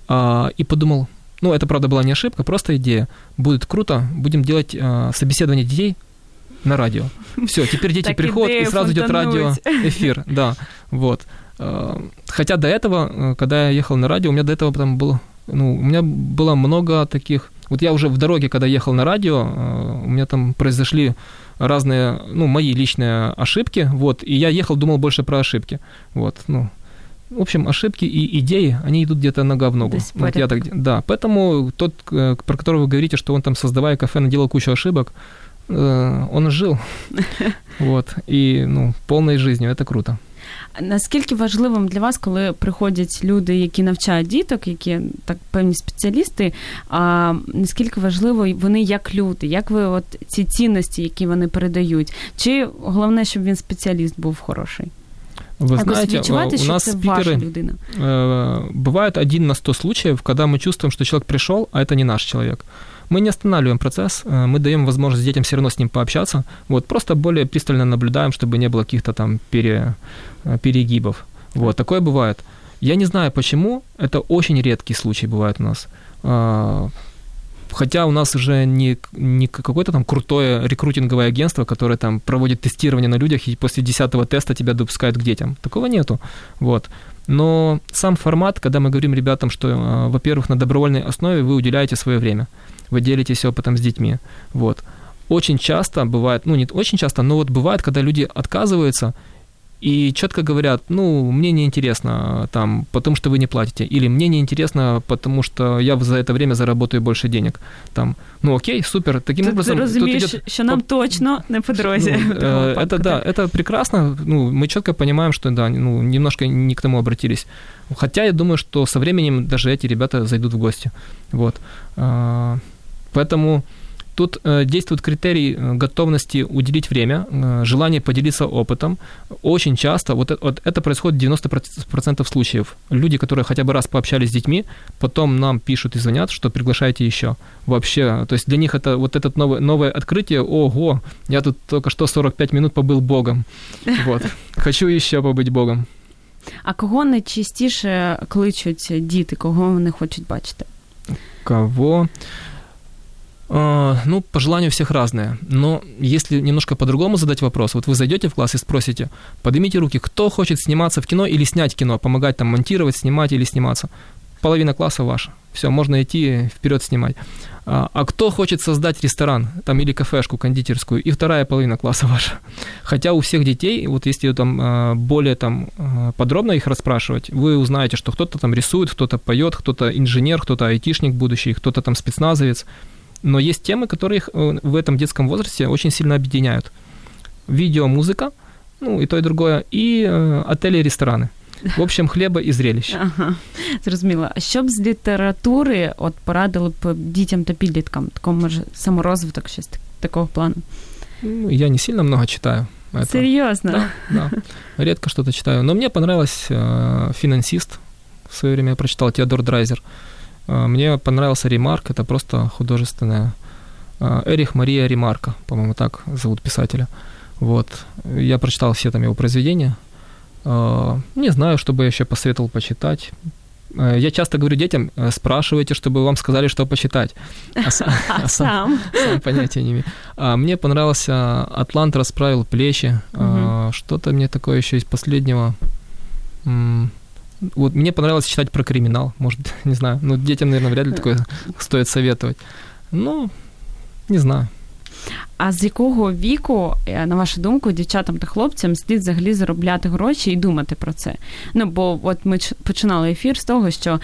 а, и подумал, ну, это, правда, была не ошибка, просто идея. Будет круто, будем делать а, собеседование детей на радио. Все, теперь дети приходят, и сразу идет фонтанует. радиоэфир, да, вот. А, Хотя до этого, э, когда я ехал на радио, у меня до этого там было, ну, у меня было много таких... Вот я уже в дороге, когда ехал на радио, э, у меня там произошли разные, ну, мои личные ошибки, вот, и я ехал, думал больше про ошибки, вот, ну, в общем, ошибки и идеи, они идут где-то нога в ногу. То есть Вот я так, порядок. да, поэтому тот, э, про которого вы говорите, что он там, создавая кафе, наделал кучу ошибок, э, он жил, вот, и, ну, полной жизнью, это круто. Наскільки важливим для вас, коли приходять люди, які навчають діток, які так певні спеціалісти, а наскільки важливо вони як люди, як ви от ці цінності, які вони передають? Чи головне, щоб він спеціаліст був хороший? Вы Якось знаете, відчувати, у що нас це ваша спикеры, людина. э, бывает один на сто случаев, когда мы чувствуем, что человек пришел, а это не наш человек. Мы не останавливаем процесс, э, мы даем возможность детям все равно с ним пообщаться, вот, просто более пристально наблюдаем, чтобы не было каких-то там пере, э, перегибов. Вот, такое бывает. Я не знаю почему, это очень редкий случай бывает у нас. А, Хотя у нас уже не, не какое-то там крутое рекрутинговое агентство, которое там проводит тестирование на людях и после десятого теста тебя допускают к детям. Такого нету. Вот. Но сам формат, когда мы говорим ребятам, что, э, во-первых, на добровольной основе вы уделяете свое время, вы делитесь опытом с детьми. Вот. Очень часто бывает, ну не очень часто, но вот бывает, когда люди отказываются и четко говорят, ну, мне неинтересно, там, потому что вы не платите, или мне неинтересно, потому что я за это время заработаю больше денег. Там, ну окей, супер. Таким Тут образом, ти розумієш, тут идет що нам точно не по дорозі. ну, в тому э, випадку, это да, так? это прекрасно. Ну, мы четко понимаем, что да, ну, немножко не к тому обратились. Хотя я думаю, что со временем даже эти ребята зайдут в гости. Вот. А, Поэтому тут э, действует критерий э, готовности уделить время, э, желание поделиться опытом. Очень часто, вот, э- вот это происходит в 90% случаев. Люди, которые хотя бы раз пообщались с детьми, потом нам пишут и звонят, что приглашайте еще. Вообще, то есть для них это вот это новое, новое открытие, ого, я тут только что 45 минут побыл Богом. Вот. Хочу еще побыть Богом. А кого найчастіше кличуть діти, кого вони хочуть бачити? Кого? А, Ну, по желанию всех разное. Но если немножко по-другому задать вопрос, вот вы зайдете в класс и спросите, поднимите руки, кто хочет сниматься в кино или снять кино, помогать там монтировать, снимать или сниматься. Половина класса ваша. Все, можно идти вперед снимать. А, а кто хочет создать ресторан там или кафешку кондитерскую, и вторая половина класса ваша. Хотя у всех детей, вот если там а, более там а, подробно их расспрашивать, вы узнаете, что кто-то там рисует, кто-то поет, кто-то инженер, кто-то айтишник будущий, кто-то там спецназовец. Но есть темы, которые их э, в этом детском возрасте очень сильно объединяют. Видео, музыка, ну и то, и другое, и э, отели, рестораны. В общем, хлеба и зрелищ. Ага, зрозуміло. А що б з літератури от порадили б дітям та підліткам? Такому може саморозвиток, щось так- такого плану? Ну, Я не сильно много читаю. Это- Серйозно? Да, да. Редко что-то читаю. Но мне понравилось э, «Финансист». В свое время я прочитал Теодор Драйзер. Э, мне понравился «Ремарк». Это просто художественная... э, Эрих Мария Ремарка, по-моему, так зовут писателя. Вот. Я прочитал все там его произведения. Э, Не знаю, что бы я еще посоветовал почитать. Я часто говорю детям, э, спрашивайте, чтобы вам сказали, что почитать. А с- А а сам- сам? сам понятия не имею. А, мне понравился «Атлант расправил плечи». А, Мгм. что-то мне такое еще из последнего. Вот мне понравилось читать про криминал. Может, не знаю. Ну, детям, наверное, вряд ли такое стоит советовать. Ну, не знаю. А з якого віку, е, на вашу думку, дівчатам та хлопцям слід взагалі заробляти гроші і думати про це? Ну, бо от ми починали ефір з того, що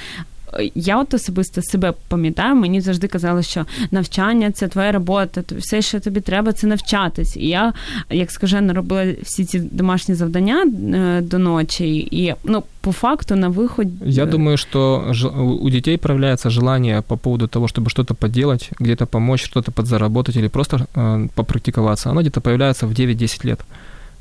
я от особисто себе пам'ятаю, мені завжди казали, що навчання це твоя робота, то все, що тобі треба, це навчатись. І я, як скажено, робила всі ці домашні завдання е, до ночі, і ну, по факту на виход Я думаю, что ж- у детей проявляется желание по поводу того, чтобы что-то поделать, где-то помочь, что-то подзаработать или просто э, попрактиковаться. Оно где-то появляется в 9-10 лет.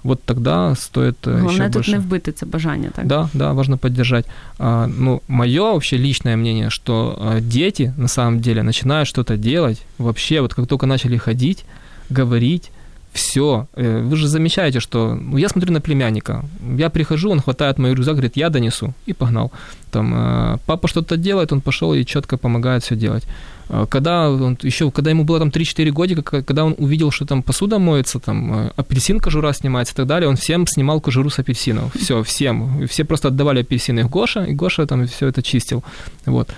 Вот тогда стоит э, головне еще тут больше. не вбити це бажання, так? Да, да, важно поддержать. А, ну, мое вообще личное мнение, что а, дети на самом деле начинают что-то делать, вообще вот как только начали ходить, говорить, все. Вы же замечаете, что ну, я смотрю на племянника. Я прихожу, он хватает мой рюкзак, говорит, я донесу, и погнал. Там э, папа что-то делает, он пошел и четко помогает все делать. А Когда он еще, когда ему было там 3-4 годика, когда он увидел, что там посуда моется, там э, апельсин кожура снимается и так далее, он всем снимал кожуру с апельсинов. Все, всем. Все просто отдавали апельсины Гоша, и Гоша там все это чистил. Вот.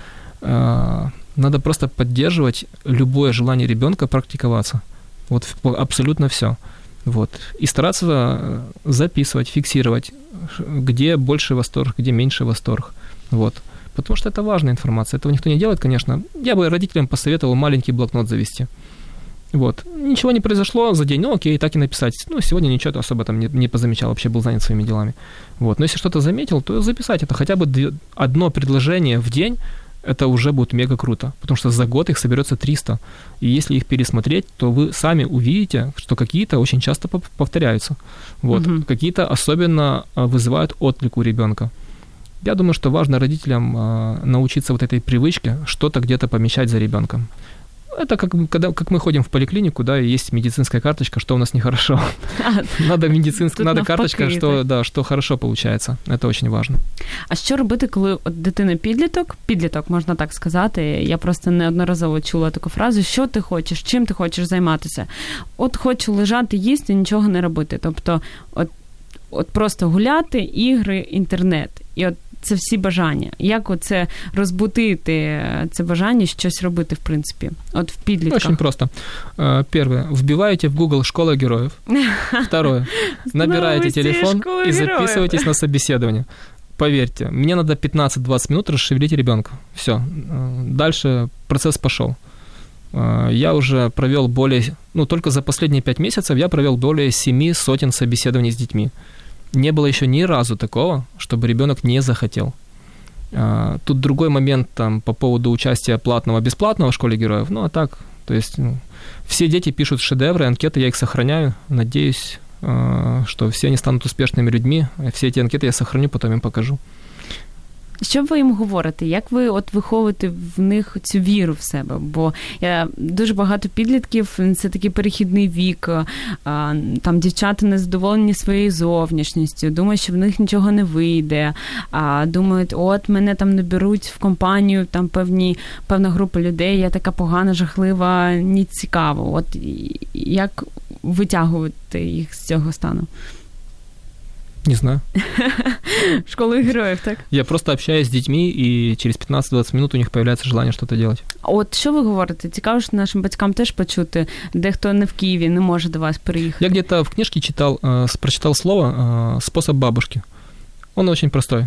А, Надо просто поддерживать любое желание ребенка практиковаться. Вот абсолютно все. Вот. И стараться э, записывать, фиксировать, где больше восторг, где меньше восторг. Вот. Потому что это важная информация. Этого никто не делает, конечно. Я бы родителям посоветовал маленький блокнот завести. Вот. Ничего не произошло за день, ну окей, так и написать. Ну, сегодня ничего особо там не, не позамечал, вообще был занят своими делами. Вот. Но если что-то заметил, то записать это хотя бы две, одно предложение в день, это уже будет мега круто, потому что за год их соберется 300. И если их пересмотреть, то вы сами увидите, что какие-то очень часто повторяются. Вот. Угу. Какие-то особенно а, вызывают отклик у ребенка. Я думаю, что важно родителям а, научиться вот этой привычке что-то где-то помещать за ребенком. Это как, когда, как мы ходим в поликлинику, да, и есть медицинская карточка, что у нас нехорошо. Надо медицинська, надо карточка, що, да, що хорошо получается. Это очень важно. А що робити, коли от дитина підліток, підліток, можна так сказати, я просто неодноразово чула таку фразу, що ти хочеш, чим ти хочеш займатися? От хочу лежати, їсти, нічого не робити. Тобто, от, от просто гуляти, ігри, інтернет. І от це всі бажання. Як оце розбудити це бажання щось робити, в принципі, от в підлітках? Очень просто. Первое. Вбиваете в Google «Школа героев». Второе. Набираете телефон и записываетесь на собеседование. Поверьте, мне надо 15-20 минут расшевелить ребенка. Все. Дальше процесс пошел. Я уже провел более, ну, только за последние 5 месяцев я провел более 7 сотен собеседований с детьми не было еще ни разу такого, чтобы ребенок не захотел. А, тут другой момент там, по поводу участия платного, бесплатного в школе героев. Ну, а так, то есть ну, все дети пишут шедевры, анкеты, я их сохраняю. Надеюсь, а, что все они станут успешными людьми. Все эти анкеты я сохраню, потом им покажу. Що ви їм говорите? Як ви от виховуєте в них цю віру в себе? Бо я дуже багато підлітків, це такий перехідний вік, там дівчата не задоволені своєю зовнішністю, думають, що в них нічого не вийде, а думають, от мене там не беруть в компанію, там певні певна група людей, я така погана, жахлива, не цікаво. От як витягувати їх з цього стану? Не знаю. Школы героев, так? Я просто общаюсь с детьми, и через 15-20 минут у них появляется желание что-то делать. А от що ви говорите? Цікаво, що нашим батькам теж почути, дехто не в Києві, не може до вас приїхати. Я где-то в книжке читал, э, прочитал слово э, «способ бабушки». Он очень простой.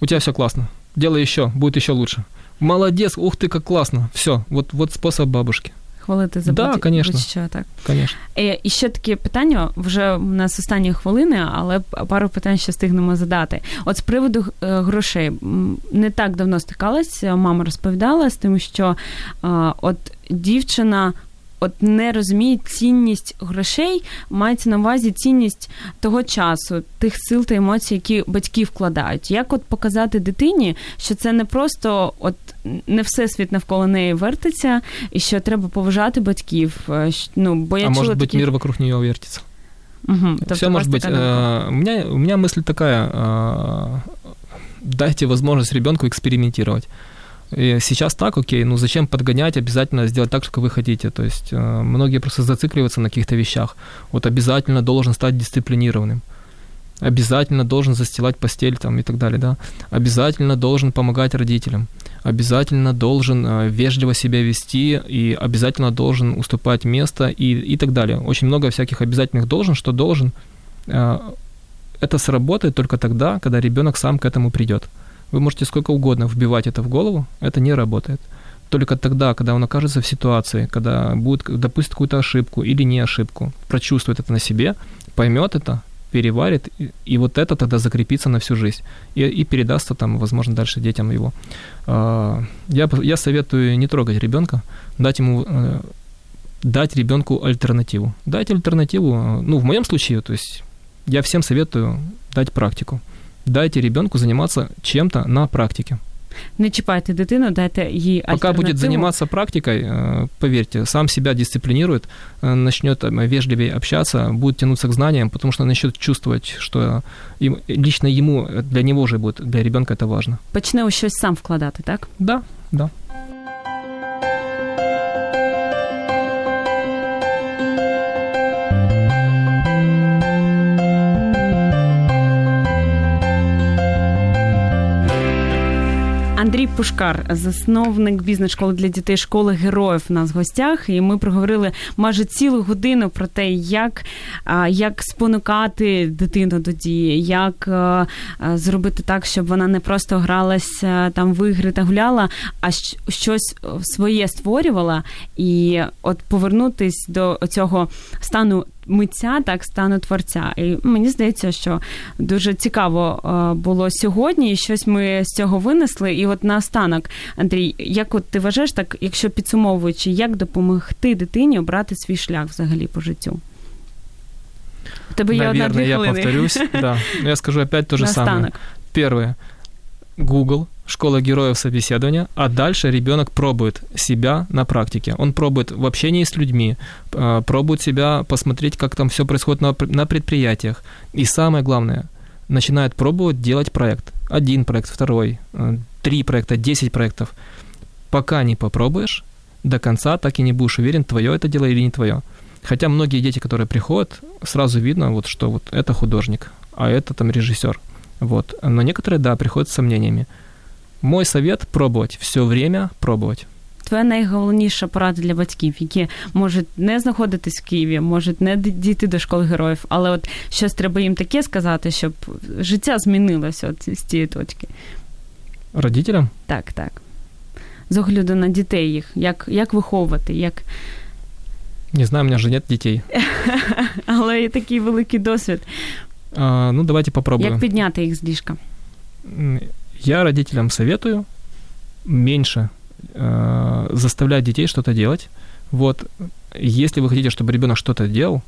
У тебя все классно. Делай еще, будет еще лучше. Молодец, ух ты, как классно. Все, вот, вот способ бабушки. Хвалити за да, конечно. що так. Конечно. І, і ще таке питання, вже у нас останні хвилини, але пару питань ще встигнемо задати. От з приводу е, грошей не так давно стикалася, мама розповідала з тим, що от дівчина от не розуміє цінність грошей, мається на увазі цінність того часу, тих сил та емоцій, які батьки вкладають. Як от показати дитині, що це не просто от не все світ навколо неї вертиться, і що треба поважати батьків. Е, ну, бо я а чула може бути такі... мир вокруг нее вертиться. Угу, Все может быть. Э, у, меня, у меня мысль такая, э, дайте возможность ребенку экспериментировать. И сейчас так, окей, ну зачем подгонять, обязательно сделать так, как вы хотите. То есть э, многие просто зацикливаются на каких-то вещах. Вот обязательно должен стать дисциплинированным. Обязательно должен застилать постель там, и так далее, да. Обязательно должен помогать родителям. Обязательно должен э, вежливо себя вести и обязательно должен уступать место и, и так далее. Очень много всяких обязательных должен, что должен. Э, это сработает только тогда, когда ребенок сам к этому придет. Вы можете сколько угодно вбивать это в голову, это не работает. Только тогда, когда он окажется в ситуации, когда будет допустит какую-то ошибку или не ошибку, прочувствует это на себе, поймет это, переварит, и, и вот это тогда закрепится на всю жизнь и, и передастся там, возможно, дальше детям его. А, я, я советую не трогать ребенка, дать ему э, дать ребенку альтернативу. Дать альтернативу, ну, в моем случае, то есть я всем советую дать практику дайте ребенку заниматься чем-то на практике. Не чіпайте дитину, дайте їй альтернативу. Пока будет заниматься практикой, э, поверьте, сам себя дисциплинирует, э, начнет вежливее общаться, будет тянуться к знаниям, потому что начнет чувствовать, что лично ему, для него же будет, для ребенка это важно. Почне у щось сам вкладати, так? Да, да. Андрій Пушкар, засновник бізнес-школи для дітей школи героїв у нас в гостях. І ми проговорили майже цілу годину про те, як як спонукати дитину до дії, як зробити так, щоб вона не просто гралася там в ігри та гуляла, а щось своє створювала. І от повернутись до цього стану митця, так стану творця. І мені здається, що дуже цікаво е, було сьогодні, і щось ми з цього винесли. І от наостанок, Андрій, як от ти вважаєш, так, якщо підсумовуючи, як допомогти дитині обрати свій шлях взагалі по життю? У тебе є Наверное, я повторюсь. Да. Я скажу опять то же самое. Первое. Google, школа героев собеседования, а дальше ребенок пробует себя на практике. Он пробует в общении с людьми, а, пробует себя посмотреть, как там все происходит на, предприятиях. И самое главное, начинает пробовать делать проект. Один проект, второй, э, три проекта, десять проектов. Пока не попробуешь, до конца так и не будешь уверен, твое это дело или не твое. Хотя многие дети, которые приходят, сразу видно, вот, что вот это художник, а это там режиссер. Вот. Но некоторые, да, приходят с сомнениями. Мой совет пробувати, все время пробувати. Твоя найголовніша порада для батьків, які можуть не знаходитись в Києві, можуть не дійти до школи героїв, але от щось треба їм таке сказати, щоб життя змінилося от з цієї точки. Родителям? Так, так. З огляду на дітей їх, як як виховувати, як. Не знаю, у мене ж нет дітей. Але є такий великий досвід. А, ну, давайте попробуем. Як підняти їх з ліжка? Я родителям советую меньше э, заставлять детей что-то делать. Вот, если вы хотите, чтобы ребенок что-то делал,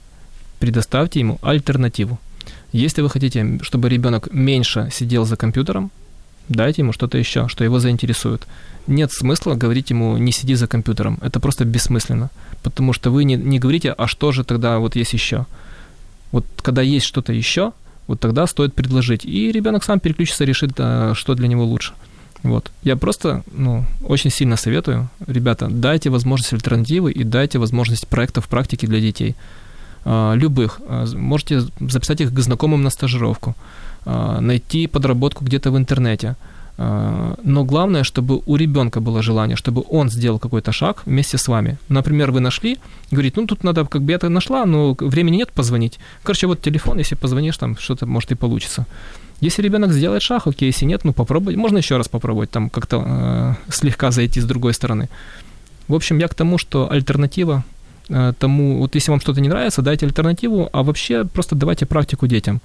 предоставьте ему альтернативу. Если вы хотите, чтобы ребенок меньше сидел за компьютером, дайте ему что-то еще, что его заинтересует. Нет смысла говорить ему не сиди за компьютером. Это просто бессмысленно. Потому что вы не, не говорите, а что же тогда вот есть еще. Вот когда есть что-то еще, вот тогда стоит предложить. И ребенок сам переключится, решит, что для него лучше. Вот. Я просто ну, очень сильно советую, ребята, дайте возможность альтернативы и дайте возможность проектов практики для детей. А, любых. А, можете записать их к знакомым на стажировку, найти подработку где-то в интернете – но главное, чтобы у ребенка было желание, чтобы он сделал какой-то шаг вместе с вами. Например, вы нашли, говорит, ну тут надо, как бы я это нашла, но времени нет позвонить. Короче, вот телефон, если позвонишь, там что-то может и получится. Если ребенок сделает шаг, окей, если нет, ну попробуй. Можно еще раз попробовать, там как-то э, слегка зайти с другой стороны. В общем, я к тому, что альтернатива э, тому, вот если вам что-то не нравится, дайте альтернативу, а вообще просто давайте практику детям.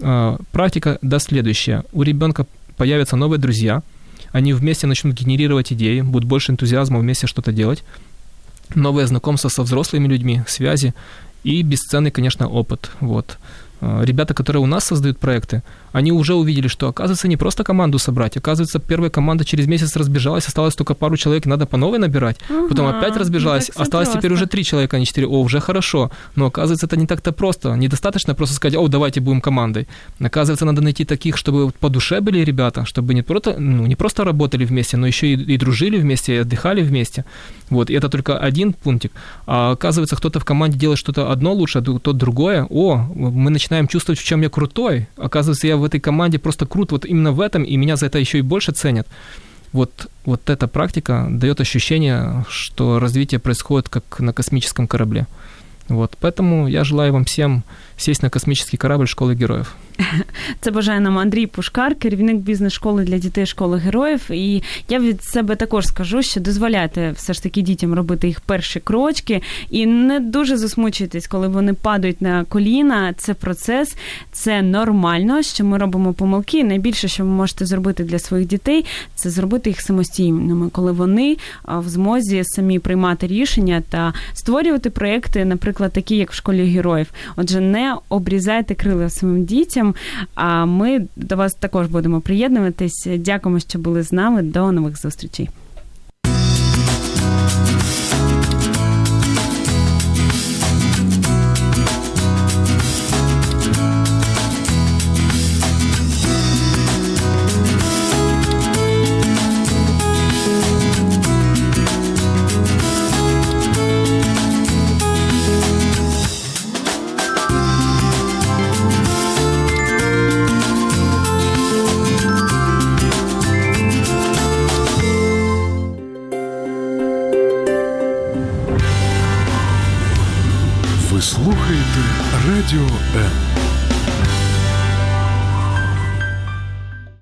Э, практика даст следующее. У ребенка появятся новые друзья, они вместе начнут генерировать идеи, будет больше энтузиазма вместе что-то делать, новые знакомства со взрослыми людьми, связи и бесценный, конечно, опыт. Вот. А, ребята, которые у нас создают проекты, они уже увидели, что, оказывается, не просто команду собрать, оказывается, первая команда через месяц разбежалась, осталось только пару человек, надо по новой набирать, ага, потом опять разбежалась, ну, осталось просто. теперь уже три человека, а не четыре, о, уже хорошо, но, оказывается, это не так-то просто, недостаточно просто сказать, о, давайте будем командой, оказывается, надо найти таких, чтобы по душе были ребята, чтобы не просто, ну, не просто работали вместе, но еще и, и дружили вместе, и отдыхали вместе, вот, и это только один пунктик, а оказывается, кто-то в команде делает что-то одно лучше, а тот другое, о, мы начинаем чувствовать, в чем я крутой, оказывается, я в этой команде просто крут вот именно в этом, и меня за это еще и больше ценят. Вот, вот эта практика дает ощущение, что развитие происходит как на космическом корабле. Вот, поэтому я желаю вам всем сесть на космический корабль школи героїв. Це бажає нам Андрій Пушкар, керівник бізнес-школи для дітей школи героїв. І я від себе також скажу, що дозволяйте все ж таки дітям робити їх перші крочки і не дуже засмучуйтесь, коли вони падають на коліна. Це процес, це нормально, що ми робимо помилки. Найбільше, що ви можете зробити для своїх дітей, це зробити їх самостійними, коли вони в змозі самі приймати рішення та створювати проекти, наприклад, такі як в школі героїв. Отже, не обрізайте крила своїм дітям. А ми до вас також будемо приєднуватись. Дякуємо, що були з нами. До нових зустрічей. Ви слухаєте Радіо М.